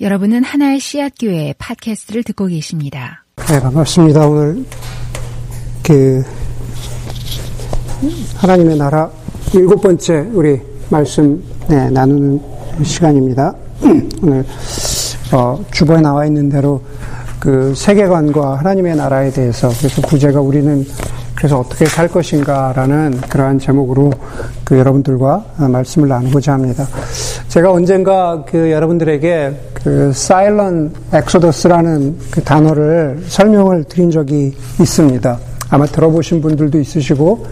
여러분은 하나의 씨앗 교회 팟캐스트를 듣고 계십니다. 네, 반갑습니다. 오늘 그 하나님의 나라 일곱 번째 우리 말씀 네, 나누는 시간입니다. 오늘 어, 주보에 나와 있는 대로 그 세계관과 하나님의 나라에 대해서 그래서 부제가 우리는 그래서 어떻게 살 것인가라는 그러한 제목으로 그 여러분들과 말씀을 나누고자 합니다. 제가 언젠가 그 여러분들에게 그 silent exodus라는 그 단어를 설명을 드린 적이 있습니다. 아마 들어보신 분들도 있으시고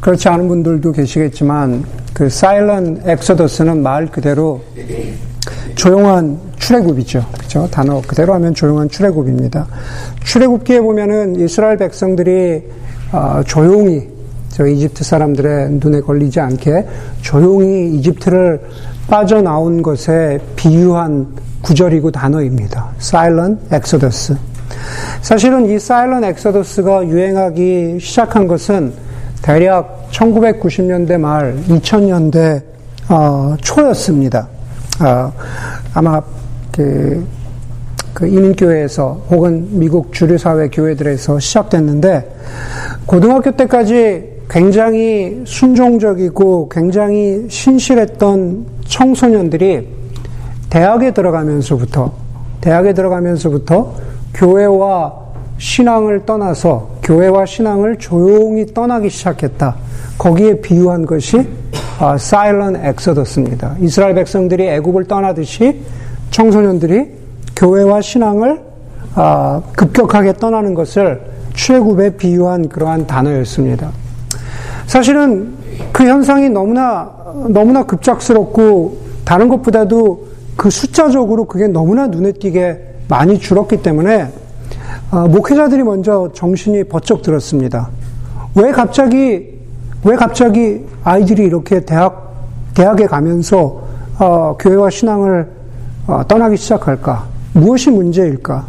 그렇지 않은 분들도 계시겠지만 그 silent exodus는 말 그대로 조용한 출애굽이죠. 그죠? 단어 그대로 하면 조용한 출애굽입니다. 출애굽기에 보면은 이스라엘 백성들이 어, 조용히 저 이집트 사람들의 눈에 걸리지 않게 조용히 이집트를 빠져나온 것에 비유한 구절이고 단어입니다. Silent Exodus. 사실은 이 Silent Exodus가 유행하기 시작한 것은 대략 1990년대 말 2000년대 어, 초였습니다. 어, 아마 그, 그 이민교회에서 혹은 미국 주류사회 교회들에서 시작됐는데 고등학교 때까지 굉장히 순종적이고 굉장히 신실했던 청소년들이 대학에 들어가면서부터 대학에 들어가면서부터 교회와 신앙을 떠나서 교회와 신앙을 조용히 떠나기 시작했다. 거기에 비유한 것이 아, 사일런 엑서더스입니다. 이스라엘 백성들이 애굽을 떠나듯이 청소년들이 교회와 신앙을 아, 급격하게 떠나는 것을 출애굽에 비유한 그러한 단어였습니다. 사실은 그 현상이 너무나 너무나 급작스럽고 다른 것보다도 그 숫자적으로 그게 너무나 눈에 띄게 많이 줄었기 때문에 어, 목회자들이 먼저 정신이 번쩍 들었습니다. 왜 갑자기 왜 갑자기 아이들이 이렇게 대학 대학에 가면서 어, 교회와 신앙을 어, 떠나기 시작할까? 무엇이 문제일까?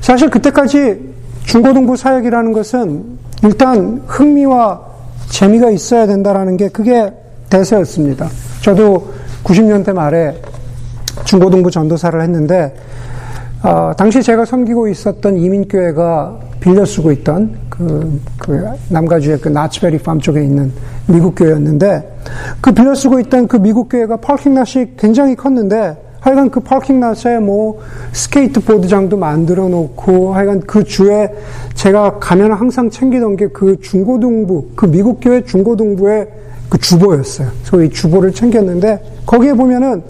사실 그때까지 중고등부 사역이라는 것은 일단 흥미와 재미가 있어야 된다라는 게 그게 대세였습니다. 저도 90년대 말에 중고등부 전도사를 했는데 어, 당시 제가 섬기고 있었던 이민교회가 빌려 쓰고 있던 그, 그 남가주의 그 나츠베리 팜 쪽에 있는 미국 교회였는데 그 빌려 쓰고 있던 그 미국 교회가 파킹 낫이 굉장히 컸는데 하여간 그 파킹낫에 뭐 스케이트보드장도 만들어 놓고 하여간 그 주에 제가 가면 항상 챙기던 게 그 중고등부 그 미국 교회 중고등부의 그 주보였어요. 소위 주보를 챙겼는데 거기에 보면은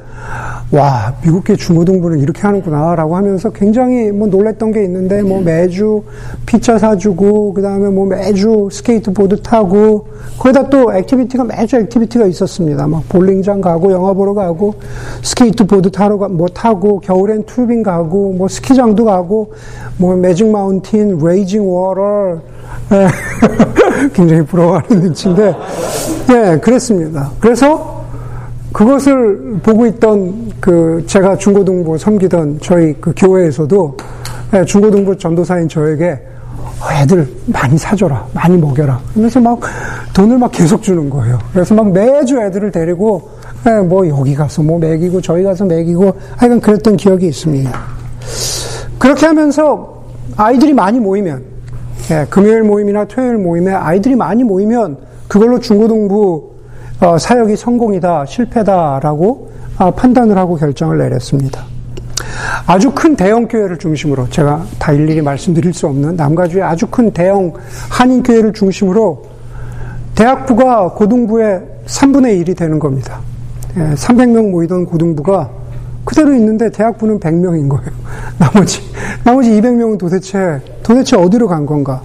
와, 미국계 중고등부는 이렇게 하는구나라고 하면서 굉장히 뭐 놀랬던 게 있는데 뭐 매주 피자 사주고 그 다음에 뭐 매주 스케이트보드 타고 거기다 또 activity가 매주 activity가 있었습니다. 막 볼링장 가고 영화 보러 가고 스케이트보드 타러 가, 뭐 타고 겨울엔 tubing 가고 뭐 스키장도 가고 뭐 Magic Mountain, Raging Water 굉장히 부러워하는 눈치인데 예, 그랬습니다. 그래서 그것을 보고 있던 그 제가 중고등부 섬기던 저희 그 교회에서도 예, 중고등부 전도사인 저에게 어, 애들 많이 사줘라, 많이 먹여라. 그래서 막 돈을 막 계속 주는 거예요. 그래서 막 매주 애들을 데리고 예, 뭐 여기 가서 뭐 먹이고 저희 가서 먹이고 하여간 그랬던 기억이 있습니다. 그렇게 하면서 아이들이 많이 모이면 예, 금요일 모임이나 토요일 모임에 아이들이 많이 모이면 그걸로 중고등부 어, 사역이 성공이다, 실패다라고 어, 판단을 하고 결정을 내렸습니다. 아주 큰 대형 교회를 중심으로 제가 다 일일이 말씀드릴 수 없는 남가주의 아주 큰 대형 한인 교회를 중심으로 대학부가 고등부의 3분의 1이 되는 겁니다. 300명 예, 모이던 고등부가 그대로 있는데 대학부는 100명인 거예요. 나머지 나머지 200명은 도대체 도대체 어디로 간 건가?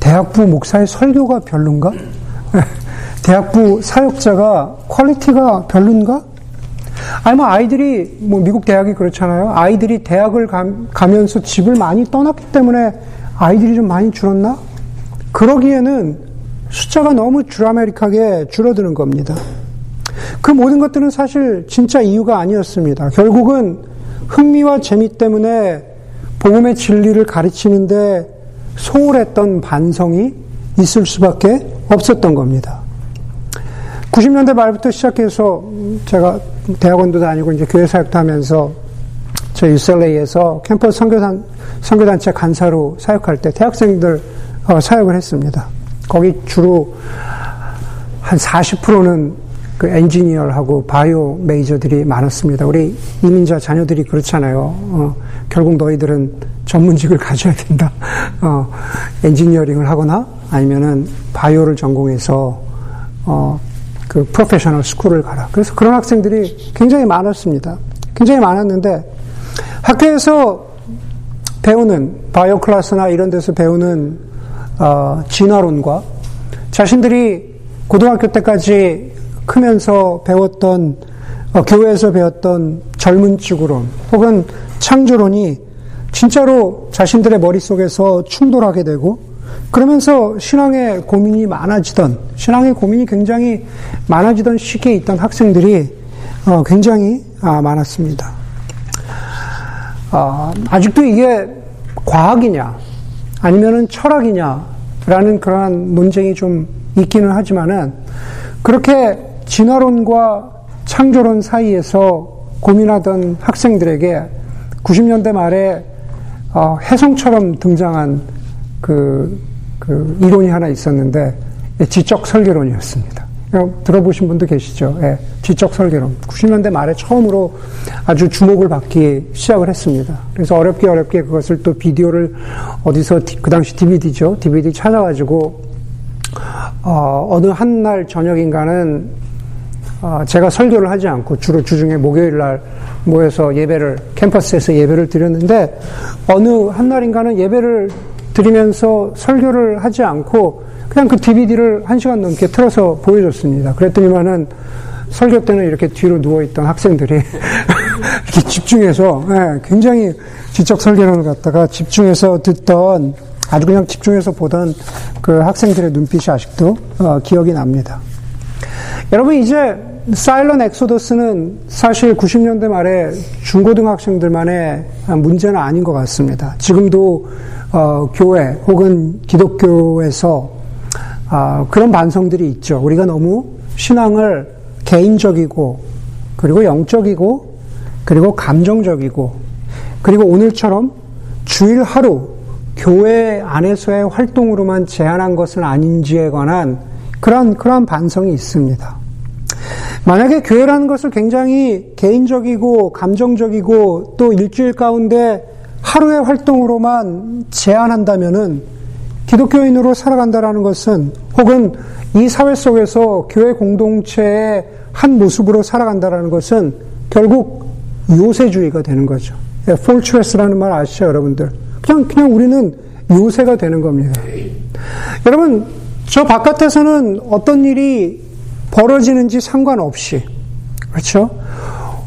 대학부 목사의 설교가 별론가? 대학부 사역자가 quality가 별론가? 아니면 뭐 아이들이 뭐 미국 대학이 그렇잖아요. 아이들이 대학을 가, 면서 집을 많이 떠났기 때문에 아이들이 좀 많이 줄었나? 그러기에는 숫자가 너무 드라마틱하게 줄어드는 겁니다. 그 모든 것들은 사실 진짜 이유가 아니었습니다. 결국은 흥미와 재미 때문에 복음의 진리를 가르치는데 소홀했던 반성이 있을 수밖에 없었던 겁니다. 90년대 말부터 시작해서 제가 대학원도 다니고 이제 교회 사역도 하면서 저 UCLA에서 캠퍼스 선교단, 선교단체 간사로 사역할 때 대학생들 어, 사역을 했습니다. 거기 주로 한 40%는 그 엔지니어하고 바이오 메이저들이 많았습니다. 우리 이민자 자녀들이 그렇잖아요. 어, 결국 너희들은 전문직을 가져야 된다. 어, 엔지니어링을 하거나 아니면은 bio를 전공해서 어, 그 professional school을 가라. 그래서 그런 학생들이 굉장히 많았습니다. 굉장히 많았는데 학교에서 배우는 bio class나 이런 데서 배우는 어, 진화론과 자신들이 고등학교 때까지 크면서 배웠던 어, 교회에서 배웠던 젊은 축구론 혹은 창조론이 진짜로 자신들의 머릿속에서 충돌하게 되고 그러면서 신앙의 고민이 많아지던 신앙의 고민이 굉장히 많아지던 시기에 있던 학생들이 어, 굉장히 아, 많았습니다. 아, 아직도 이게 과학이냐 아니면은 철학이냐라는 그러한 논쟁이 좀 있기는 하지만은 그렇게 진화론과 창조론 사이에서 고민하던 학생들에게 90년대 말에 어, 해성처럼 등장한 그, 그 이론이 하나 있었는데 지적 설계론이었습니다. 들어보신 분도 계시죠? 예, 지적 설계론. 90년대 말에 처음으로 아주 주목을 받기 시작을 했습니다. 그래서 어렵게 어렵게 그것을 또 비디오를 어디서 그 당시 DVD죠? DVD 찾아가지고 어, 느한 날 저녁인가는 어, 제가 설교를 하지 않고 주로 주중에 목요일 날 모여서 예배를 캠퍼스에서 예배를 드렸는데 어느 한 날인가는 예배를 드리면서 설교를 하지 않고 그냥 그 DVD를 한 시간 넘게 틀어서 보여줬습니다. 그랬더니만은 설교 때는 이렇게 뒤로 누워있던 학생들이 이렇게 집중해서 네, 굉장히 지적 설교를 갖다가 집중해서 듣던 아주 그냥 집중해서 보던 그 학생들의 눈빛이 아직도 어, 기억이 납니다. 여러분 이제 사일런 엑소더스는 사실 90년대 말에 중고등학생들만의 문제는 아닌 것 같습니다. 지금도 어, 교회 혹은 기독교에서 어, 그런 반성들이 있죠. 우리가 너무 신앙을 개인적이고 그리고 영적이고 그리고 감정적이고 그리고 오늘처럼 주일 하루 교회 안에서의 활동으로만 제한한 것은 아닌지에 관한 그런 그러한 반성이 있습니다. 만약에 교회라는 것을 굉장히 개인적이고 감정적이고 또 일주일 가운데 하루의 활동으로만 제한한다면은 기독교인으로 살아간다라는 것은 혹은 이 사회 속에서 교회 공동체의 한 모습으로 살아간다라는 것은 결국 요새주의가 되는 거죠. 폴트레스라는 말 아시죠, 여러분들? 그냥 그냥 우리는 요새가 되는 겁니다. 여러분 저 바깥에서는 어떤 일이 벌어지는지 상관없이, 그렇죠?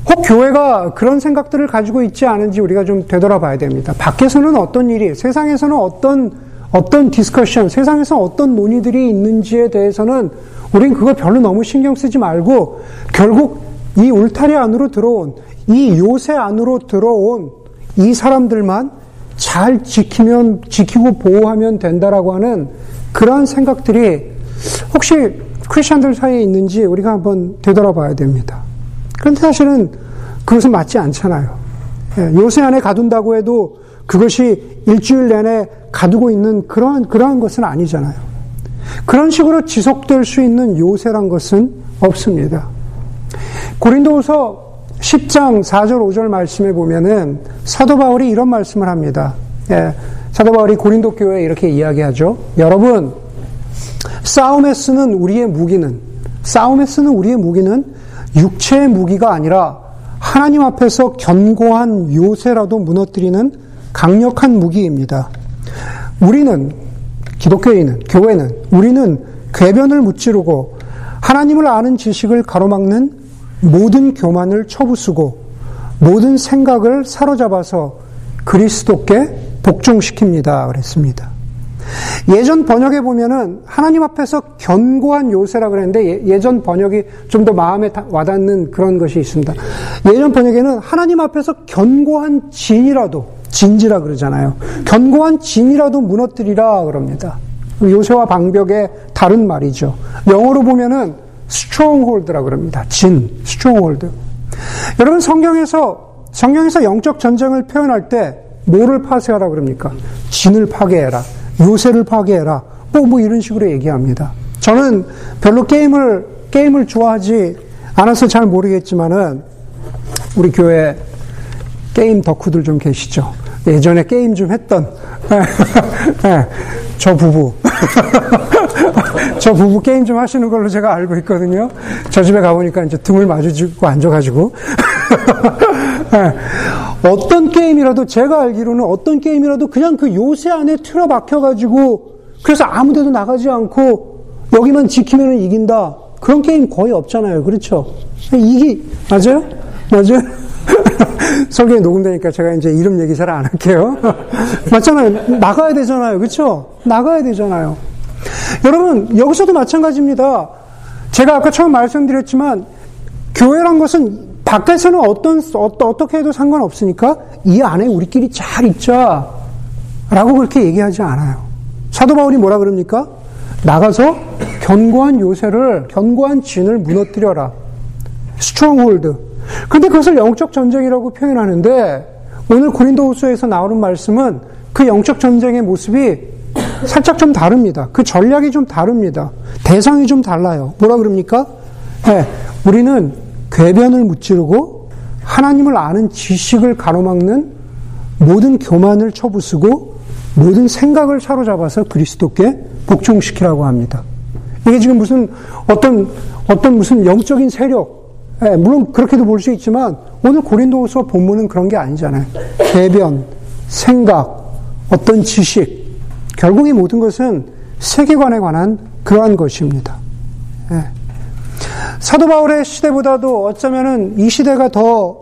혹 교회가 그런 생각들을 가지고 있지 않은지 우리가 좀 되돌아봐야 됩니다. 밖에서는 어떤 일이, 세상에서는 어떤, 어떤 discussion, 세상에서 어떤 논의들이 있는지에 대해서는 우린 그거 별로 너무 신경 쓰지 말고 결국 이 울타리 안으로 들어온, 이 요새 안으로 들어온 이 사람들만 잘 지키면, 지키고 보호하면 된다라고 하는 그러한 생각들이 혹시 크리스천들 사이에 있는지 우리가 한번 되돌아봐야 됩니다. 그런데 사실은 그것은 맞지 않잖아요. 예, 요새 안에 가둔다고 해도 그것이 일주일 내내 가두고 있는 그러한, 그러한 것은 아니잖아요. 그런 식으로 지속될 수 있는 요새란 것은 없습니다. 고린도후서 10장 4절 5절 말씀에 보면은 사도 바울이 이런 말씀을 합니다. 예, 사도 바울이 고린도 교회에 이렇게 이야기하죠. 여러분, 싸움에 쓰는 우리의 무기는, 싸움에 쓰는 우리의 무기는 육체의 무기가 아니라 하나님 앞에서 견고한 요새라도 무너뜨리는 강력한 무기입니다. 우리는, 기독교인은, 교회는, 우리는 궤변을 무찌르고 하나님을 아는 지식을 가로막는 모든 교만을 쳐부수고 모든 생각을 사로잡아서 그리스도께 복종시킵니다. 그랬습니다. 예전 번역에 보면은 하나님 앞에서 견고한 요새라 그랬는데 예, 전 번역이 좀 더 마음에 와닿는 그런 것이 있습니다. 예전 번역에는 하나님 앞에서 견고한 진이라도 진지라 그러잖아요. 견고한 진이라도 무너뜨리라 그럽니다. 요새와 방벽의 다른 말이죠. 영어로 보면은 stronghold라 그럽니다. 진, stronghold. 여러분 성경에서 성경에서 영적 전쟁을 표현할 때 뭐를 파쇄하라 그럽니까? 진을 파괴해라. 요새를 파괴해라. 뭐, 뭐 이런 식으로 얘기합니다. 저는 별로 게임을, 게임을 좋아하지 않아서 잘 모르겠지만은 우리 교회 게임 덕후들 좀 계시죠? 예전에 게임 좀 했던, 네, 저 부부. 저 부부 게임 좀 하시는 걸로 제가 알고 있거든요. 저 집에 가보니까 이제 등을 마주치고 앉아가지고. 네. 어떤 게임이라도 제가 알기로는 어떤 게임이라도 그냥 그 요새 안에 틀어박혀가지고 그래서 아무 데도 나가지 않고 여기만 지키면 이긴다. 그런 게임 거의 없잖아요. 그렇죠? 이기, 맞아요? 맞아요? 설교에 녹음되니까 제가 이제 이름 얘기 잘 안 할게요. 맞잖아요. 나가야 되잖아요. 그렇죠? 나가야 되잖아요. 여러분, 여기서도 마찬가지입니다. 제가 아까 처음 말씀드렸지만 교회란 것은 밖에서는 어떤, 어떻게 해도 상관없으니까 이 안에 우리끼리 잘 있자. 라고 그렇게 얘기하지 않아요. 사도 바울이 뭐라 그럽니까? 나가서 견고한 요새를, 견고한 진을 무너뜨려라. Stronghold. 근데 그것을 영적 전쟁이라고 표현하는데 오늘 고린도 후서에서 나오는 말씀은 그 영적 전쟁의 모습이 살짝 좀 다릅니다. 그 전략이 좀 다릅니다. 대상이 좀 달라요. 뭐라 그럽니까? 네, 우리는 궤변을 무찌르고 하나님을 아는 지식을 가로막는 모든 교만을 쳐부수고 모든 생각을 사로잡아서 그리스도께 복종시키라고 합니다. 이게 지금 무슨 어떤 어떤 무슨 영적인 세력, 예, 물론 그렇게도 볼 수 있지만 오늘 고린도서 본문은 그런 게 아니잖아요. 대변, 생각, 어떤 지식, 결국 이 모든 것은 세계관에 관한 그러한 것입니다. 예. 사도 바울의 시대보다도 어쩌면은 이 시대가 더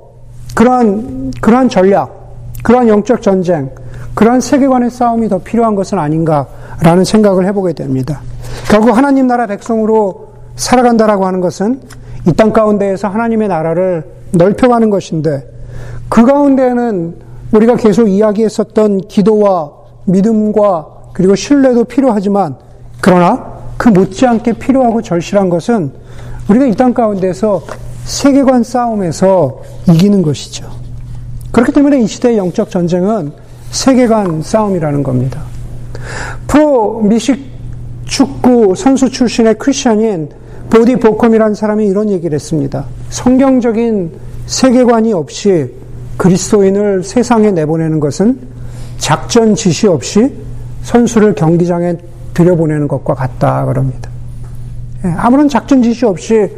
그러한, 그러한 전략, 그러한 영적 전쟁, 그러한 세계관의 싸움이 더 필요한 것은 아닌가라는 생각을 해보게 됩니다. 결국 하나님 나라 백성으로 살아간다라고 하는 것은 이 땅 가운데에서 하나님의 나라를 넓혀가는 것인데 그 가운데에는 우리가 계속 이야기했었던 기도와 믿음과 그리고 신뢰도 필요하지만 그러나 그 못지않게 필요하고 절실한 것은 우리가 이 땅 가운데서 세계관 싸움에서 이기는 것이죠. 그렇기 때문에 이 시대의 영적 전쟁은 세계관 싸움이라는 겁니다. 프로 미식 축구 선수 출신의 크리스천인 보디 보컴이라는 사람이 이런 얘기를 했습니다. 성경적인 세계관이 없이 그리스도인을 세상에 내보내는 것은 작전 지시 없이 선수를 경기장에 들여보내는 것과 같다 그럽니다. 예, 아무런 작전 지시 없이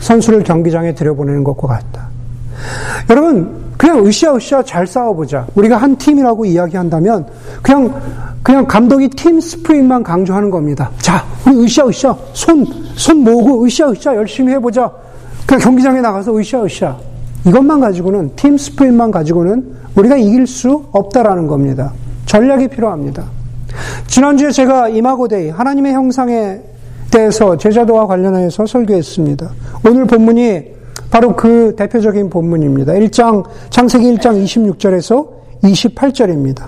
선수를 경기장에 들여보내는 것과 같다. 여러분, 그냥 으쌰으쌰 잘 싸워보자. 우리가 한 팀이라고 이야기한다면, 그냥, 그냥 감독이 팀 스프링만 강조하는 겁니다. 자, 우리 으쌰으쌰, 손, 손 모으고 으쌰으쌰 열심히 해보자. 그냥 경기장에 나가서 으쌰으쌰. 이것만 가지고는, 팀 스프링만 가지고는 우리가 이길 수 없다라는 겁니다. 전략이 필요합니다. 지난주에 제가 이마고데이, 하나님의 형상에 대해서 제자도와 관련해서 설교했습니다. 오늘 본문이 바로 그 대표적인 본문입니다. 1장, 창세기 1장 26절에서 28절입니다.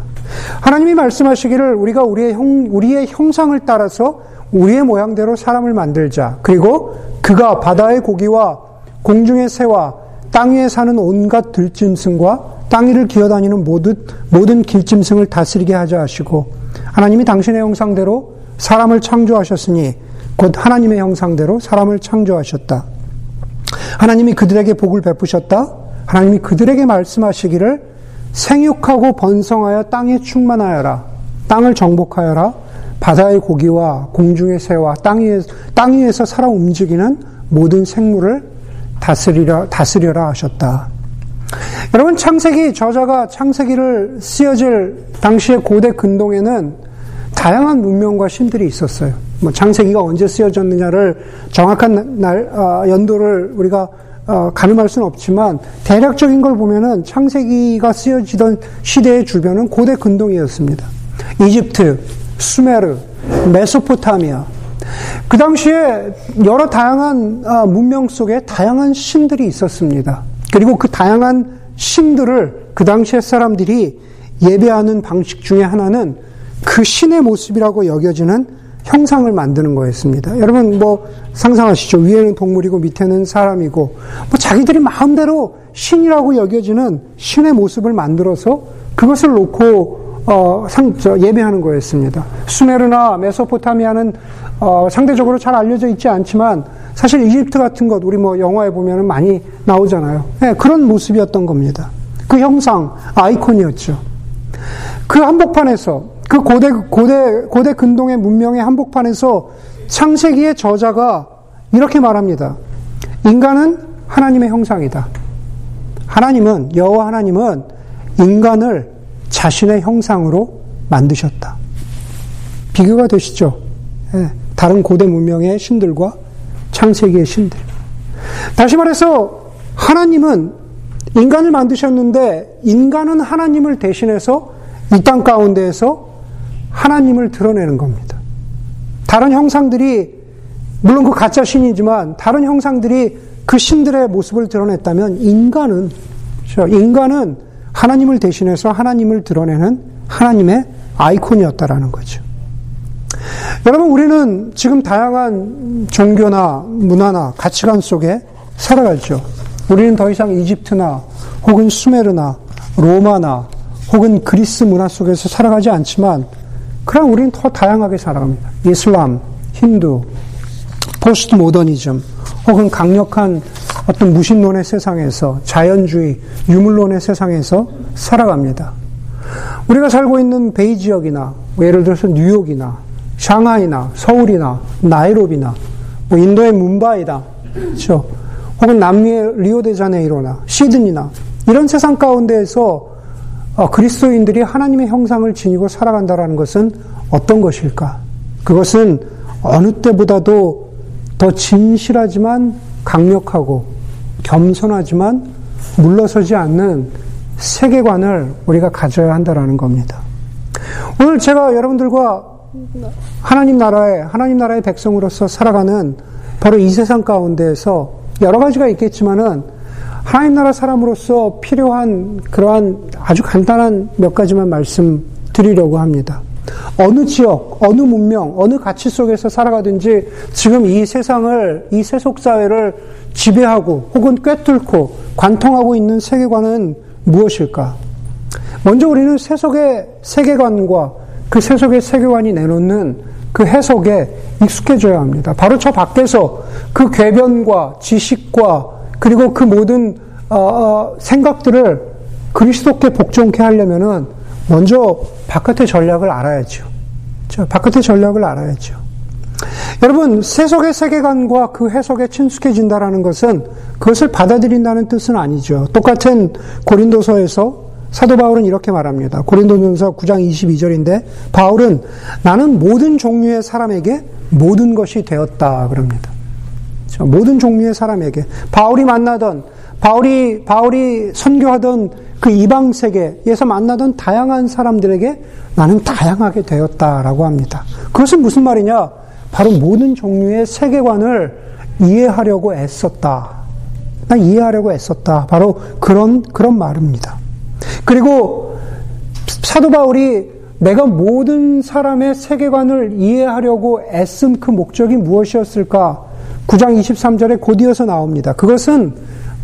하나님이 말씀하시기를 우리가 우리의 형, 우리의 형상을 따라서 우리의 모양대로 사람을 만들자. 그리고 그가 바다의 고기와 공중의 새와 땅 위에 사는 온갖 들짐승과 땅 위를 기어다니는 모든, 모든 길짐승을 다스리게 하자 하시고 하나님이 당신의 형상대로 사람을 창조하셨으니 곧 하나님의 형상대로 사람을 창조하셨다. 하나님이 그들에게 복을 베푸셨다. 하나님이 그들에게 말씀하시기를 생육하고 번성하여 땅에 충만하여라. 땅을 정복하여라. 바다의 고기와 공중의 새와 땅, 위에, 땅 위에서 살아 움직이는 모든 생물을 다스리라, 다스려라 하셨다. 여러분, 창세기, 저자가 창세기를 쓰여질 당시의 고대 근동에는 다양한 문명과 신들이 있었어요. 뭐 창세기가 언제 쓰여졌느냐를 정확한 날, 어, 연도를 우리가 어, 가늠할 수는 없지만 대략적인 걸 보면은 창세기가 쓰여지던 시대의 주변은 고대 근동이었습니다. 이집트, 수메르, 메소포타미아. 그 당시에 여러 다양한 아, 문명 속에 다양한 신들이 있었습니다. 그리고 그 다양한 신들을 그 당시의 사람들이 예배하는 방식 중에 하나는 그 신의 모습이라고 여겨지는 형상을 만드는 거였습니다. 여러분 뭐 상상하시죠? 위에는 동물이고 밑에는 사람이고 뭐 자기들이 마음대로 신이라고 여겨지는 신의 모습을 만들어서 그것을 놓고 어, 예배하는 거였습니다. 수메르나 메소포타미아는 어, 상대적으로 잘 알려져 있지 않지만 사실 이집트 같은 것 우리 뭐 영화에 보면은 많이 나오잖아요. 네, 그런 모습이었던 겁니다. 그 형상 아이콘이었죠. 그 한복판에서 그 고대, 고대, 고대 근동의 문명의 한복판에서 창세기의 저자가 이렇게 말합니다. 인간은 하나님의 형상이다. 하나님은, 여호와 하나님은 인간을 자신의 형상으로 만드셨다. 비교가 되시죠? 예, 다른 고대 문명의 신들과 창세기의 신들. 다시 말해서 하나님은 인간을 만드셨는데 인간은 하나님을 대신해서 이 땅 가운데에서 하나님을 드러내는 겁니다. 다른 형상들이 물론 그 가짜 신이지만 다른 형상들이 그 신들의 모습을 드러냈다면 인간은 그렇죠? 인간은 하나님을 대신해서 하나님을 드러내는 하나님의 아이콘이었다라는 거죠. 여러분 우리는 지금 다양한 종교나 문화나 가치관 속에 살아가죠. 우리는 더 이상 이집트나 혹은 수메르나 로마나 혹은 그리스 문화 속에서 살아가지 않지만 그럼 우리는 더 다양하게 살아갑니다. 이슬람, 힌두, 포스트 모더니즘, 혹은 강력한 어떤 무신론의 세상에서, 자연주의, 유물론의 세상에서 살아갑니다. 우리가 살고 있는 베이 지역이나, 뭐 예를 들어서 뉴욕이나, 샹하이나, 서울이나, 나이로비나, 뭐 인도의 뭄바이다, 그렇죠? 혹은 남미의 리오데자네이로나, 시드니나, 이런 세상 가운데에서 어, 그리스도인들이 하나님의 형상을 지니고 살아간다는 것은 어떤 것일까? 그것은 어느 때보다도 더 진실하지만 강력하고 겸손하지만 물러서지 않는 세계관을 우리가 가져야 한다는 겁니다. 오늘 제가 여러분들과 하나님 나라의 하나님 나라의 백성으로서 살아가는 바로 이 세상 가운데에서 여러 가지가 있겠지만은 하나님 나라 사람으로서 필요한 그러한 아주 간단한 몇 가지만 말씀드리려고 합니다. 어느 지역, 어느 문명, 어느 가치 속에서 살아가든지 지금 이 세상을, 이 세속 사회를 지배하고 혹은 꿰뚫고 관통하고 있는 세계관은 무엇일까? 먼저 우리는 세속의 세계관과 그 세속의 세계관이 내놓는 그 해석에 익숙해져야 합니다. 바로 저 밖에서 그 궤변과 지식과 그리고 그 모든 어, 어, 생각들을 그리스도께 복종케 하려면은 먼저 바깥의 전략을 알아야죠. 바깥의 전략을 알아야죠. 여러분, 세속의 세계관과 그 해석에 친숙해진다라는 것은 그것을 받아들인다는 뜻은 아니죠. 똑같은 고린도서에서 사도 바울은 이렇게 말합니다. 고린도전서 9장 22절인데 바울은 나는 모든 종류의 사람에게 모든 것이 되었다 그럽니다. 모든 종류의 사람에게 바울이 만나던 바울이 바울이 선교하던 그 이방 세계에서 만나던 다양한 사람들에게 나는 다양하게 되었다라고 합니다. 그것은 무슨 말이냐? 바로 모든 종류의 세계관을 이해하려고 애썼다. 난 이해하려고 애썼다. 바로 그런 그런 말입니다. 그리고 사도 바울이 내가 모든 사람의 세계관을 이해하려고 애쓴 그 목적이 무엇이었을까? 9장 23절에 곧이어서 나옵니다. 그것은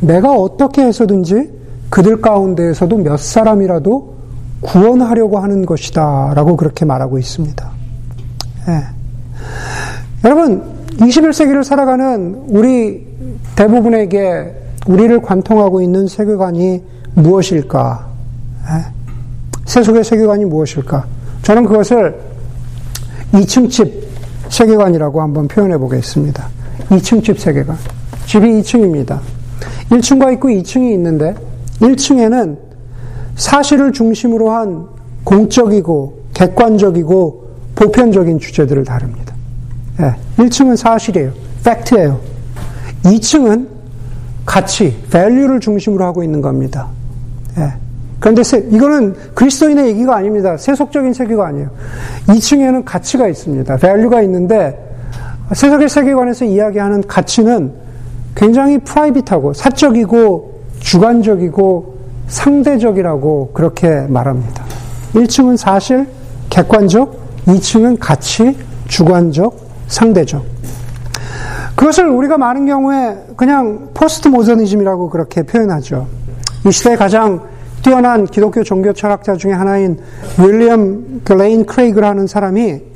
내가 어떻게 해서든지 그들 가운데에서도 몇 사람이라도 구원하려고 하는 것이다. 라고 그렇게 말하고 있습니다. 예. 여러분, 21세기를 살아가는 우리 대부분에게 우리를 관통하고 있는 세계관이 무엇일까? 예. 세속의 세계관이 무엇일까? 저는 그것을 2층 집 세계관이라고 한번 표현해 보겠습니다. 2층 집 세계관. 집이 2층입니다. 1층과 있고 2층이 있는데 1층에는 사실을 중심으로 한 공적이고 객관적이고 보편적인 주제들을 다룹니다. 예, 1층은 사실이에요. 팩트예요. 2층은 가치, value를 중심으로 하고 있는 겁니다. 예. 그런데 세, 이거는 그리스도인의 얘기가 아닙니다. 세속적인 세계가 아니에요. 2층에는 가치가 있습니다. value가 있는데 세속의 세계관에서 이야기하는 가치는 굉장히 프라이빗하고 사적이고 주관적이고 상대적이라고 그렇게 말합니다. 1층은 사실, 객관적, 2층은 가치, 주관적, 상대적. 그것을 우리가 많은 경우에 그냥 포스트 모더니즘이라고 그렇게 표현하죠. 이 시대에 가장 뛰어난 기독교 종교 철학자 중에 하나인 윌리엄 레인 크레이그라는 사람이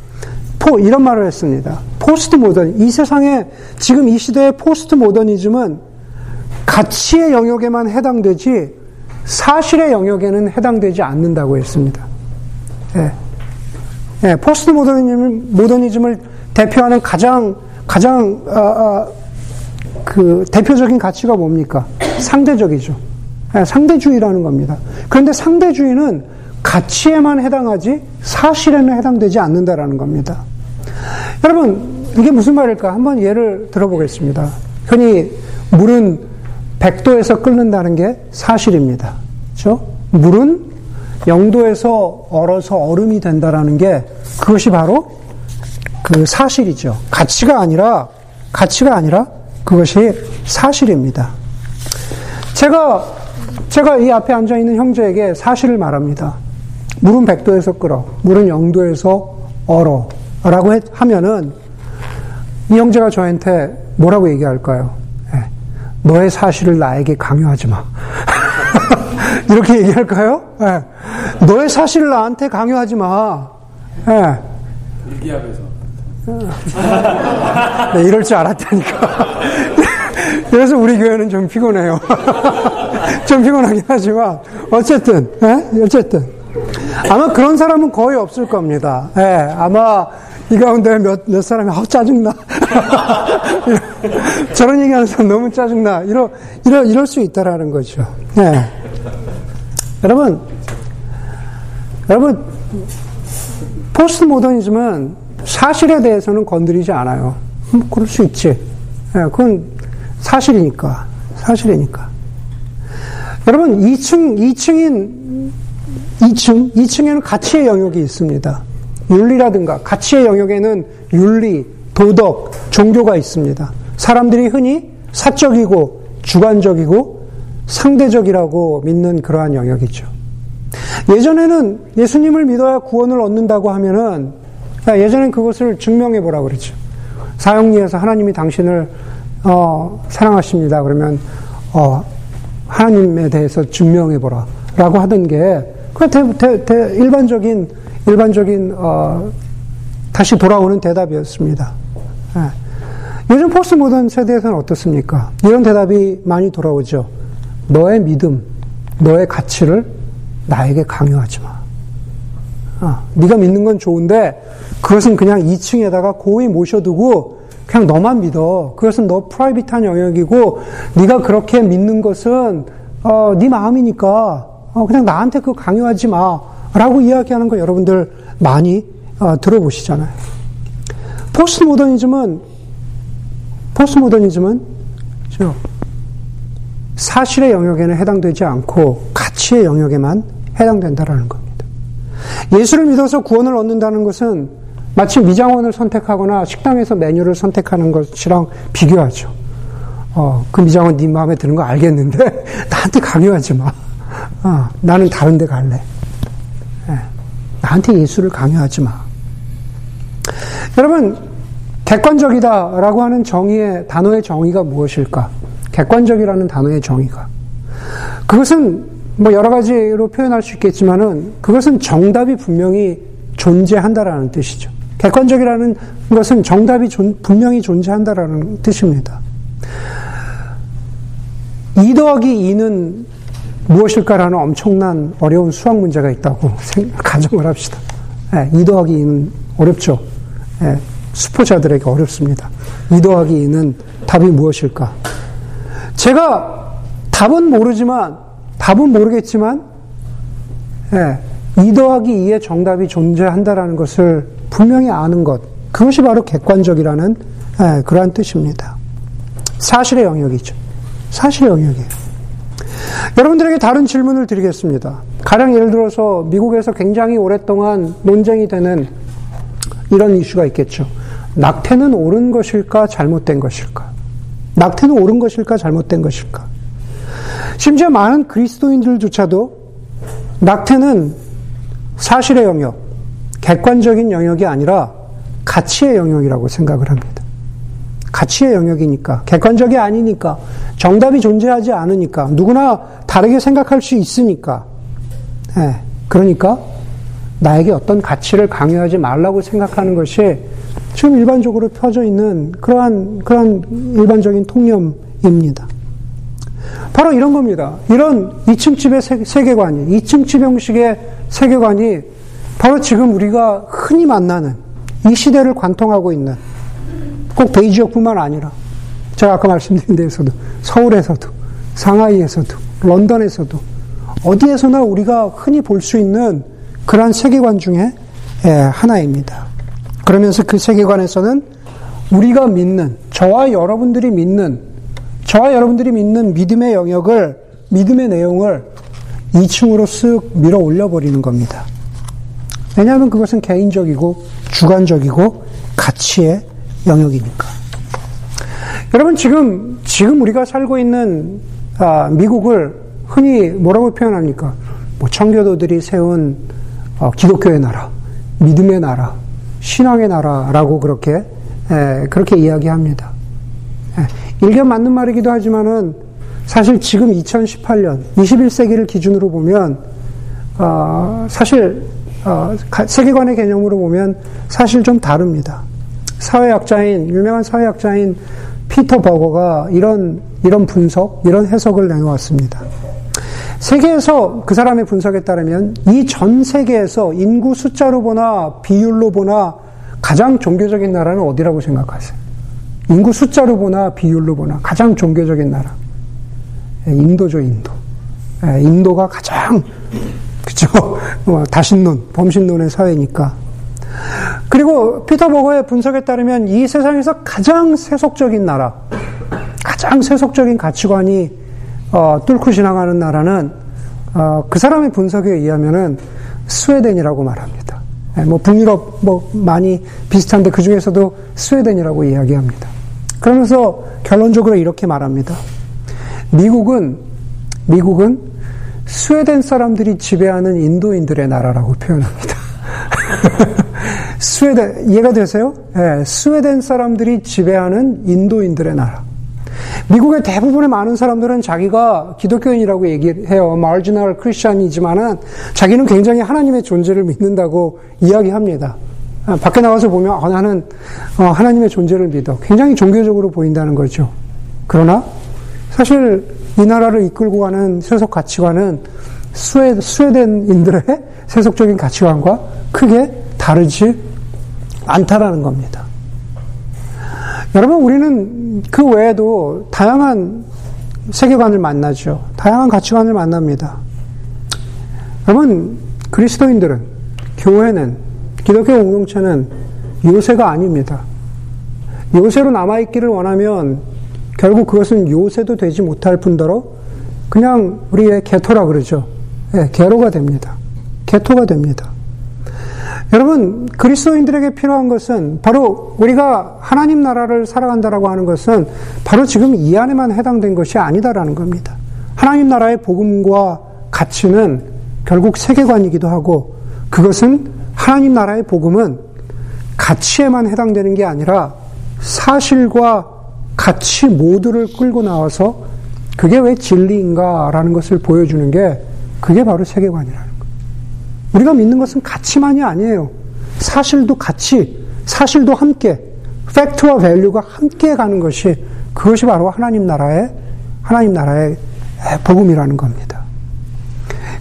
포 이런 말을 했습니다. 포스트 모던 이 세상에 지금 이 시대의 포스트 모더니즘은 가치의 영역에만 해당되지 사실의 영역에는 해당되지 않는다고 했습니다. 예. 예, 포스트 모더니즘, 모더니즘을 대표하는 가장 가장 어, 어, 그 대표적인 가치가 뭡니까? 상대적이죠. 네, 상대주의라는 겁니다. 그런데 상대주의는 가치에만 해당하지 사실에는 해당되지 않는다라는 겁니다. 여러분 이게 무슨 말일까? 한번 예를 들어보겠습니다. 흔히 물은 100도에서 끓는다는 게 사실입니다. 그렇죠? 물은 0도에서 얼어서 얼음이 된다라는 게 그것이 바로 그 사실이죠. 가치가 아니라, 가치가 아니라 그것이 사실입니다. 제가, 제가 이 앞에 앉아 있는 형제에게 사실을 말합니다. 물은 100도에서 끓어. 물은 0도에서 얼어. 라고 하면은 이 형제가 저한테 뭐라고 얘기할까요? 네. 너의 사실을 나에게 강요하지 마. 이렇게 얘기할까요? 네. 너의 사실을 나한테 강요하지 마. 네. 일기압에서. 네, 이럴 줄 알았다니까. 그래서 우리 교회는 좀 피곤해요. 좀 피곤하긴 하지만, 어쨌든, 예? 어쨌든. 아마 그런 사람은 거의 없을 겁니다. 예, 아마 이 가운데 몇, 몇 사람이, 아, 짜증나. 저런 얘기 하는 사람 너무 짜증나. 이러, 이러, 이럴 수 있다라는 거죠. 예. 여러분, 여러분, 포스트 모더니즘은 사실에 대해서는 건드리지 않아요. 음, 그럴 수 있지. 예, 그건 사실이니까. 사실이니까. 여러분, 2층, 2층인, 2층, 2층에는 가치의 영역이 있습니다. 윤리라든가 가치의 영역에는 윤리, 도덕, 종교가 있습니다. 사람들이 흔히 사적이고 주관적이고 상대적이라고 믿는 그러한 영역이죠. 예전에는 예수님을 믿어야 구원을 얻는다고 하면은 예전엔 그것을 증명해 보라 그랬죠. 사형리에서 하나님이 당신을 어, 사랑하십니다. 그러면 어, 하나님에 대해서 증명해 보라라고 하던 게 그 대, 대, 일반적인 일반적인 어, 다시 돌아오는 대답이었습니다. 예. 요즘 포스트 모던 세대에서는 어떻습니까? 이런 대답이 많이 돌아오죠. 너의 믿음, 너의 가치를 나에게 강요하지 마. 아, 네가 믿는 건 좋은데 그것은 그냥 2층에다가 고이 모셔두고 그냥 너만 믿어. 그것은 너 private한 영역이고 네가 그렇게 믿는 것은 어, 네 마음이니까 어, 그냥 나한테 그 강요하지 마 라고 이야기하는 거 여러분들 많이 어, 들어보시잖아요. 포스트 모더니즘은 포스트 모더니즘은 그렇죠? 사실의 영역에는 해당되지 않고 가치의 영역에만 해당된다라는 겁니다. 예수를 믿어서 구원을 얻는다는 것은 마치 미장원을 선택하거나 식당에서 메뉴를 선택하는 것이랑 비교하죠. 어, 그 미장원 네 마음에 드는 거 알겠는데 나한테 강요하지 마. 어, 나는 다른 데 갈래. 네, 나한테 예수를 강요하지 마. 여러분, 객관적이다라고 하는 정의의 단어의 정의가 무엇일까? 객관적이라는 단어의 정의가. 그것은 뭐 여러 가지로 표현할 수 있겠지만은 그것은 정답이 분명히 존재한다라는 뜻이죠. 객관적이라는 것은 정답이 존, 분명히 존재한다라는 뜻입니다. 2 더하기 2는 무엇일까라는 엄청난 어려운 수학 문제가 있다고 가정을 합시다. 네, 2 더하기 2는 어렵죠. 네, 수포자들에게 어렵습니다. 2 더하기 2는 답이 무엇일까? 제가 답은 모르지만, 답은 모르겠지만, 네, 2 더하기 2의 정답이 존재한다라는 것을 분명히 아는 것, 그것이 바로 객관적이라는 예, 그러한 뜻입니다. 사실의 영역이죠. 사실의 영역이에요. 여러분들에게 다른 질문을 드리겠습니다. 가령 예를 들어서 미국에서 굉장히 오랫동안 논쟁이 되는 이런 이슈가 있겠죠. 낙태는 옳은 것일까, 잘못된 것일까? 낙태는 옳은 것일까, 잘못된 것일까? 심지어 많은 그리스도인들조차도 낙태는 사실의 영역, 객관적인 영역이 아니라 가치의 영역이라고 생각을 합니다. 가치의 영역이니까, 객관적이 아니니까, 정답이 존재하지 않으니까, 누구나 다르게 생각할 수 있으니까, 예, 그러니까 나에게 어떤 가치를 강요하지 말라고 생각하는 것이 지금 일반적으로 펴져 있는 그러한, 그러한 일반적인 통념입니다. 바로 이런 겁니다. 이런 2층 집의 세계관이, 2층 집 형식의 세계관이 바로 지금 우리가 흔히 만나는 이 시대를 관통하고 있는 꼭 베이지역뿐만 아니라 제가 아까 말씀드린 데에서도 서울에서도 상하이에서도 런던에서도 어디에서나 우리가 흔히 볼 수 있는 그러한 세계관 중에 예, 하나입니다. 그러면서 그 세계관에서는 우리가 믿는 저와 여러분들이 믿는 저와 여러분들이 믿는 믿음의 영역을 믿음의 내용을 2층으로 쓱 밀어 올려 버리는 겁니다. 왜냐하면 그것은 개인적이고 주관적이고 가치의 영역이니까. 여러분 지금 지금 우리가 살고 있는 아, 미국을 흔히 뭐라고 표현합니까? 뭐 청교도들이 세운 어, 기독교의 나라, 믿음의 나라, 신앙의 나라라고 그렇게 에, 그렇게 이야기합니다. 에, 일견 맞는 말이기도 하지만은 사실 지금 2018년 21세기를 기준으로 보면 어, 사실 어, 세계관의 개념으로 보면 사실 좀 다릅니다. 사회학자인 유명한 사회학자인 피터 버거가 이런 이런 분석, 이런 해석을 내놓았습니다. 세계에서 그 사람의 분석에 따르면 이 전 세계에서 인구 숫자로 보나 비율로 보나 가장 종교적인 나라는 어디라고 생각하세요? 인구 숫자로 보나 비율로 보나 가장 종교적인 나라. 예, 인도죠, 인도. 예, 인도가 가장 그죠? 뭐 다신론, 범신론의 사회니까. 그리고 피터 버거의 분석에 따르면 이 세상에서 가장 세속적인 나라, 가장 세속적인 가치관이 어, 뚫고 지나가는 나라는 어, 그 사람의 분석에 의하면은 스웨덴이라고 말합니다. 네, 뭐 북유럽 뭐 많이 비슷한데 그 중에서도 스웨덴이라고 이야기합니다. 그러면서 결론적으로 이렇게 말합니다. 미국은 미국은 스웨덴 사람들이 지배하는 인도인들의 나라라고 표현합니다. 스웨덴, 이해가 되세요? 네, 스웨덴 사람들이 지배하는 인도인들의 나라. 미국의 대부분의 많은 사람들은 자기가 기독교인이라고 얘기해요. 마르지널 크리스천이지만은 자기는 굉장히 하나님의 존재를 믿는다고 이야기합니다. 아, 밖에 나가서 보면 아, 나는 어, 하나님의 존재를 믿어. 굉장히 종교적으로 보인다는 거죠. 그러나 사실 이 나라를 이끌고 가는 세속 가치관은 스웨, 스웨덴인들의 세속적인 가치관과 크게 다르지 않다라는 겁니다. 여러분, 우리는 그 외에도 다양한 세계관을 만나죠. 다양한 가치관을 만납니다. 여러분, 그리스도인들은, 교회는, 기독교 공동체는 요새가 아닙니다. 요새로 남아있기를 원하면 결국 그것은 요새도 되지 못할 뿐더러 그냥 우리의 개토라 그러죠. 네, 개로가 됩니다. 개토가 됩니다. 여러분, 그리스도인들에게 필요한 것은 바로 우리가 하나님 나라를 살아간다라고 하는 것은 바로 지금 이 안에만 해당된 것이 아니다라는 겁니다. 하나님 나라의 복음과 가치는 결국 세계관이기도 하고 그것은 하나님 나라의 복음은 가치에만 해당되는 게 아니라 사실과 가치 모두를 끌고 나와서 그게 왜 진리인가라는 것을 보여주는 게 그게 바로 세계관이라는 거예요. 우리가 믿는 것은 가치만이 아니에요. 사실도 가치, 사실도 함께, fact와 value가 함께 가는 것이 그것이 바로 하나님 나라의 하나님 나라의 복음이라는 겁니다.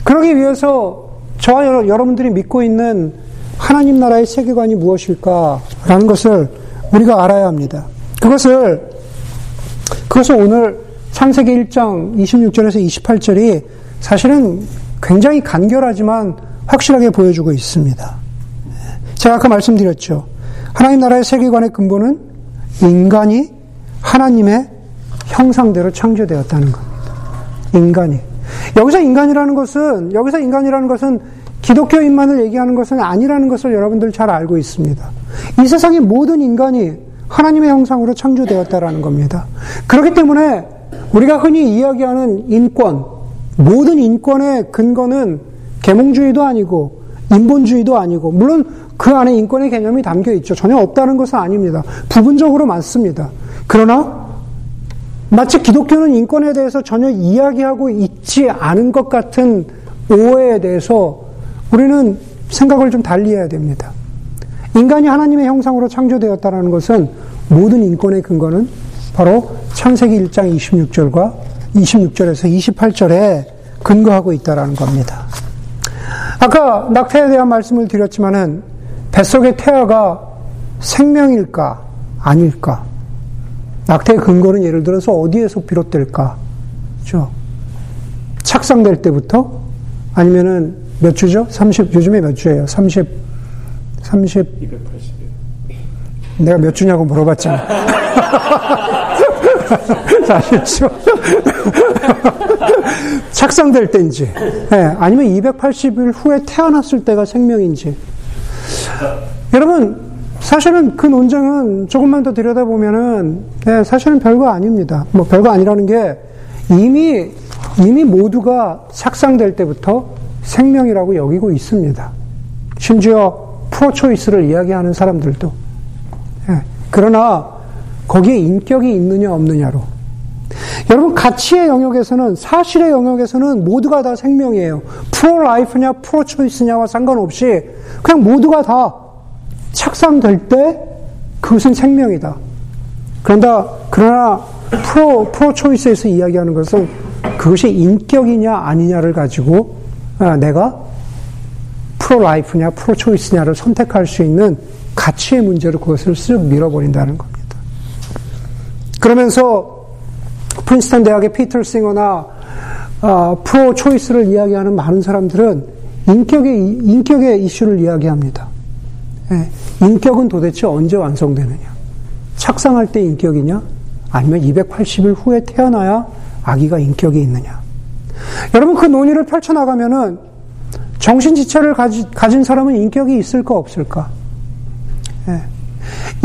그러기 위해서 저와 여러분들이 믿고 있는 하나님 나라의 세계관이 무엇일까라는 것을 우리가 알아야 합니다. 그것을 그것을 오늘 창세기 1장 26절에서 28절이 사실은 굉장히 간결하지만 확실하게 보여주고 있습니다. 제가 아까 말씀드렸죠. 하나님 나라의 세계관의 근본은 인간이 하나님의 형상대로 창조되었다는 겁니다. 인간이. 여기서 인간이라는 것은, 여기서 인간이라는 것은 기독교인만을 얘기하는 것은 아니라는 것을 여러분들 잘 알고 있습니다. 이 세상의 모든 인간이 하나님의 형상으로 창조되었다라는 겁니다. 그렇기 때문에 우리가 흔히 이야기하는 인권, 모든 인권의 근거는 계몽주의도 아니고 인본주의도 아니고, 물론 그 안에 인권의 개념이 담겨 있죠. 전혀 없다는 것은 아닙니다. 부분적으로 맞습니다. 그러나, 마치 기독교는 인권에 대해서 전혀 이야기하고 있지 않은 것 같은 오해에 대해서 우리는 생각을 좀 달리 해야 됩니다. 인간이 하나님의 형상으로 창조되었다는 것은 모든 인권의 근거는 바로 창세기 1장 26절과 26절에서 28절에 근거하고 있다는 겁니다. 아까 낙태에 대한 말씀을 드렸지만은 뱃속의 태아가 생명일까 아닐까? 낙태의 근거는 예를 들어서 어디에서 비롯될까? 그죠? 착상될 때부터 아니면은 몇 주죠? 30 요즘에 몇 주예요? 30 30 280일. 내가 몇 주냐고 물어봤잖아. 40주. 착상될 때인지, 네, 아니면 280일 후에 태어났을 때가 생명인지. 여러분, 사실은 그 논쟁은 조금만 더 들여다보면은, 네, 사실은 별거 아닙니다. 뭐 별거 아니라는 게 이미, 이미 모두가 착상될 때부터 생명이라고 여기고 있습니다. 심지어 프로초이스를 이야기하는 사람들도. 네, 그러나 거기에 인격이 있느냐 없느냐로. 여러분 가치의 영역에서는 사실의 영역에서는 모두가 다 생명이에요. pro-life냐 pro-choice냐와 상관없이 그냥 모두가 다 착상될 때 그것은 생명이다. 그런다 그러나 pro pro-choice에서 이야기하는 것은 그것이 인격이냐 아니냐를 가지고 아, 내가 pro-life냐 pro-choice냐를 선택할 수 있는 가치의 문제로 그것을 쓱 밀어버린다는 겁니다. 그러면서 프린스턴 대학의 피터 싱어나 어, 프로 초이스를 이야기하는 많은 사람들은 인격의 인격의 이슈를 이야기합니다. 예, 인격은 도대체 언제 완성되느냐? 착상할 때 인격이냐? 아니면 280일 후에 태어나야 아기가 인격이 있느냐? 여러분 그 논의를 펼쳐나가면은 정신 지체를 가지, 가진 사람은 인격이 있을까 없을까? 예.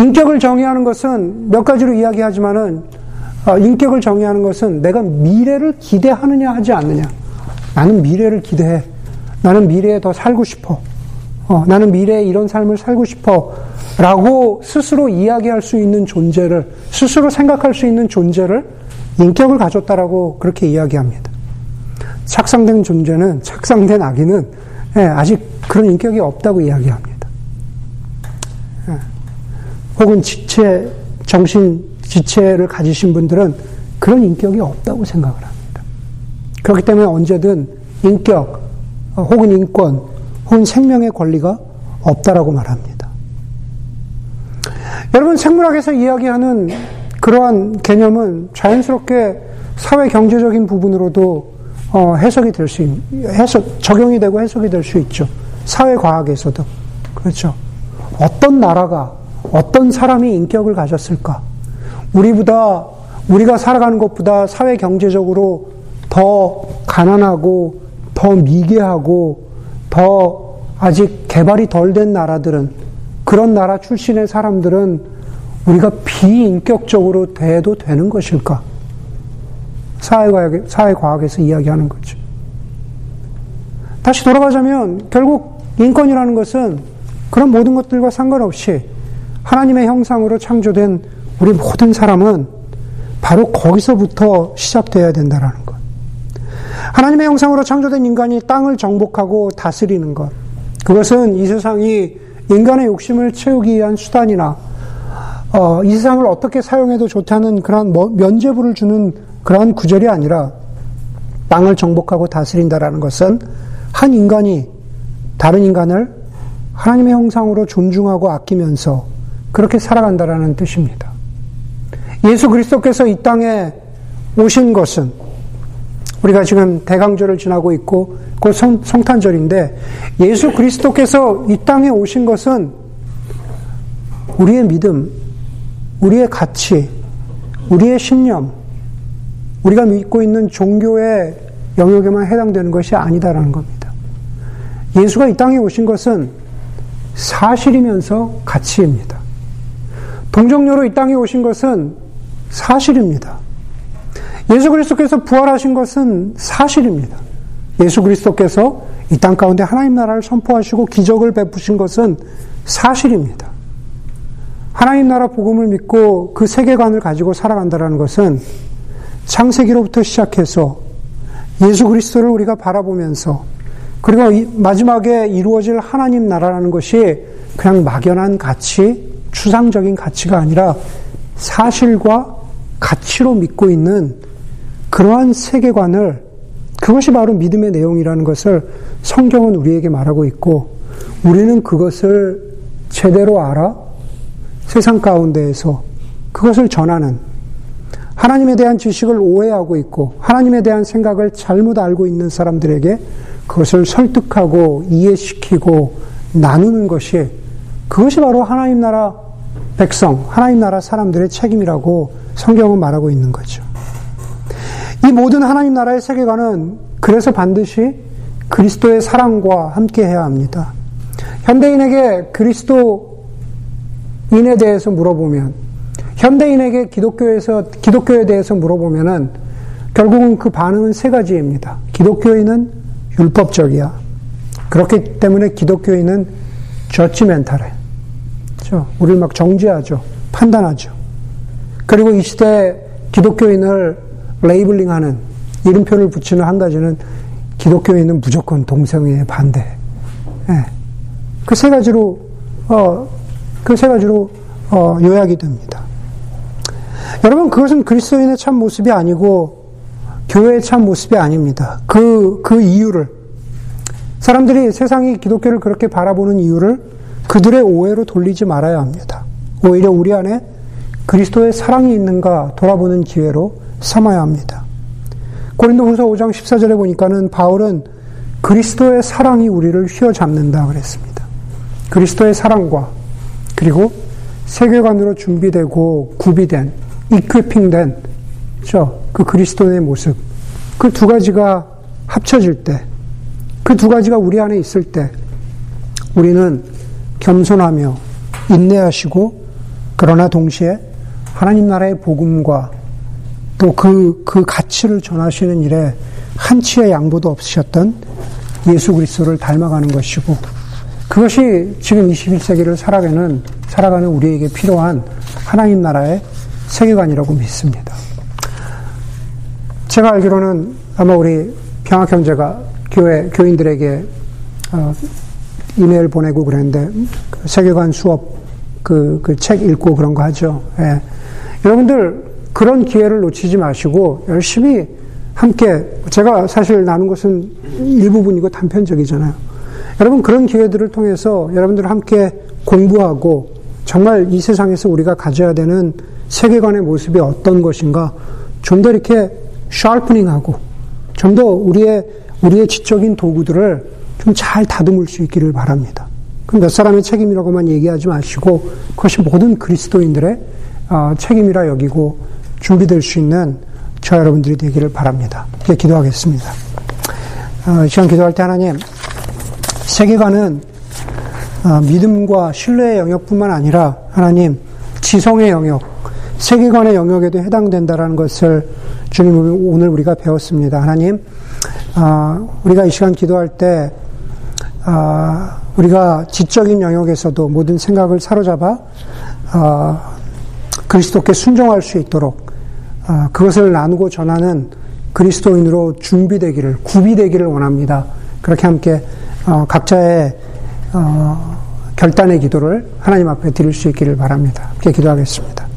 인격을 정의하는 것은 몇 가지로 이야기하지만은 어, 인격을 정의하는 것은 내가 미래를 기대하느냐 하지 않느냐. 나는 미래를 기대해. 나는 미래에 더 살고 싶어. 어, 나는 미래에 이런 삶을 살고 싶어. 라고 스스로 이야기할 수 있는 존재를, 스스로 생각할 수 있는 존재를 인격을 가졌다라고 그렇게 이야기합니다. 착상된 존재는, 착상된 아기는 예, 아직 그런 인격이 없다고 이야기합니다. 혹은 지체, 정신 지체를 가지신 분들은 그런 인격이 없다고 생각을 합니다. 그렇기 때문에 언제든 인격, 혹은 인권, 혹은 생명의 권리가 없다라고 말합니다. 여러분, 생물학에서 이야기하는 그러한 개념은 자연스럽게 사회 경제적인 부분으로도 어, 해석이 될 수, 해석, 적용이 되고 해석이 될 수 있죠. 사회과학에서도. 그렇죠. 어떤 나라가 어떤 사람이 인격을 가졌을까? 우리보다, 우리가 살아가는 것보다 사회 경제적으로 더 가난하고, 더 미개하고, 더 아직 개발이 덜 된 나라들은, 그런 나라 출신의 사람들은 우리가 비인격적으로 대도 되는 것일까? 사회과학, 사회과학에서 이야기하는 거죠. 다시 돌아가자면, 결국 인권이라는 것은 그런 모든 것들과 상관없이 하나님의 형상으로 창조된 우리 모든 사람은 바로 거기서부터 시작되어야 된다라는 것. 하나님의 형상으로 창조된 인간이 땅을 정복하고 다스리는 것. 그것은 이 세상이 인간의 욕심을 채우기 위한 수단이나 어, 이 세상을 어떻게 사용해도 좋다는 그런 면제부를 주는 그러한 구절이 아니라 땅을 정복하고 다스린다라는 것은 한 인간이 다른 인간을 하나님의 형상으로 존중하고 아끼면서 그렇게 살아간다라는 뜻입니다. 예수 그리스도께서 이 땅에 오신 것은 우리가 지금 대강절을 지나고 있고 곧 성, 성탄절인데 예수 그리스도께서 이 땅에 오신 것은 우리의 믿음, 우리의 가치, 우리의 신념, 우리가 믿고 있는 종교의 영역에만 해당되는 것이 아니다라는 겁니다. 예수가 이 땅에 오신 것은 사실이면서 가치입니다. 동정녀로 이 땅에 오신 것은 사실입니다. 예수 그리스도께서 부활하신 것은 사실입니다. 예수 그리스도께서 이 땅 가운데 하나님 나라를 선포하시고 기적을 베푸신 것은 사실입니다. 하나님 나라 복음을 믿고 그 세계관을 가지고 살아간다는 것은 창세기로부터 시작해서 예수 그리스도를 우리가 바라보면서 그리고 마지막에 이루어질 하나님 나라라는 것이 그냥 막연한 가치, 추상적인 가치가 아니라 사실과 가치로 믿고 있는 그러한 세계관을 그것이 바로 믿음의 내용이라는 것을 성경은 우리에게 말하고 있고 우리는 그것을 제대로 알아? 세상 가운데에서 그것을 전하는 하나님에 대한 지식을 오해하고 있고 하나님에 대한 생각을 잘못 알고 있는 사람들에게 그것을 설득하고 이해시키고 나누는 것이 그것이 바로 하나님 나라 백성, 하나님 나라 사람들의 책임이라고 성경은 말하고 있는 거죠. 이 모든 하나님 나라의 세계관은 그래서 반드시 그리스도의 사랑과 함께 해야 합니다. 현대인에게 그리스도인에 대해서 물어보면, 현대인에게 기독교에서, 기독교에 대해서 물어보면은 결국은 그 반응은 세 가지입니다. 기독교인은 율법적이야. 그렇기 때문에 기독교인은 저치멘탈해. 그렇죠? 우리를 막 정죄하죠. 판단하죠. 그리고 이 시대 기독교인을 레이블링하는 이름표를 붙이는 한 가지는 기독교인은 무조건 동성애에 반대. 네. 그세 가지로 어, 그 세 가지로 어, 요약이 됩니다. 여러분 그것은 그리스도인의 참 모습이 아니고 교회의 참 모습이 아닙니다. 그, 그 이유를 사람들이 세상이 기독교를 그렇게 바라보는 이유를 그들의 오해로 돌리지 말아야 합니다. 오히려 우리 안에 그리스도의 사랑이 있는가 돌아보는 기회로 삼아야 합니다. 고린도후서 5장 14절에 보니까는 바울은 그리스도의 사랑이 우리를 휘어잡는다 그랬습니다. 그리스도의 사랑과 그리고 세계관으로 준비되고 구비된 이퀴핑된 그 그리스도의 모습 그 두 가지가 합쳐질 때 그 두 가지가 우리 안에 있을 때 우리는 겸손하며 인내하시고 그러나 동시에 하나님 나라의 복음과 또 그, 그 가치를 전하시는 일에 한치의 양보도 없으셨던 예수 그리스도를 닮아가는 것이고 그것이 지금 21세기를 살아가는, 살아가는 우리에게 필요한 하나님 나라의 세계관이라고 믿습니다. 제가 알기로는 아마 우리 평학 형제가 교회, 교인들에게 어, 이메일 보내고 그랬는데 그 세계관 수업 그, 그 책 읽고 그런 거 하죠. 예. 여러분들 그런 기회를 놓치지 마시고 열심히 함께 제가 사실 나눈 것은 일부분이고 단편적이잖아요. 여러분 그런 기회들을 통해서 여러분들 함께 공부하고 정말 이 세상에서 우리가 가져야 되는 세계관의 모습이 어떤 것인가 좀 더 이렇게 샤프닝하고 좀 더 우리의 우리의 지적인 도구들을 좀 잘 다듬을 수 있기를 바랍니다. 몇 사람의 책임이라고만 얘기하지 마시고 그것이 모든 그리스도인들의 어, 책임이라 여기고 준비될 수 있는 저 여러분들이 되기를 바랍니다. 이제 기도하겠습니다. 어, 시간 기도할 때 하나님 세계관은 어, 믿음과 신뢰의 영역뿐만 아니라 하나님 지성의 영역, 세계관의 영역에도 해당된다라는 것을 주님 오늘 우리가 배웠습니다. 하나님 우리가 이 시간 기도할 때 우리가 지적인 영역에서도 모든 생각을 사로잡아 어, 그리스도께 순종할 수 있도록 어, 그것을 나누고 전하는 그리스도인으로 준비되기를 구비되기를 원합니다. 그렇게 함께 어, 각자의 결단의 기도를 하나님 앞에 드릴 수 있기를 바랍니다. 함께 기도하겠습니다.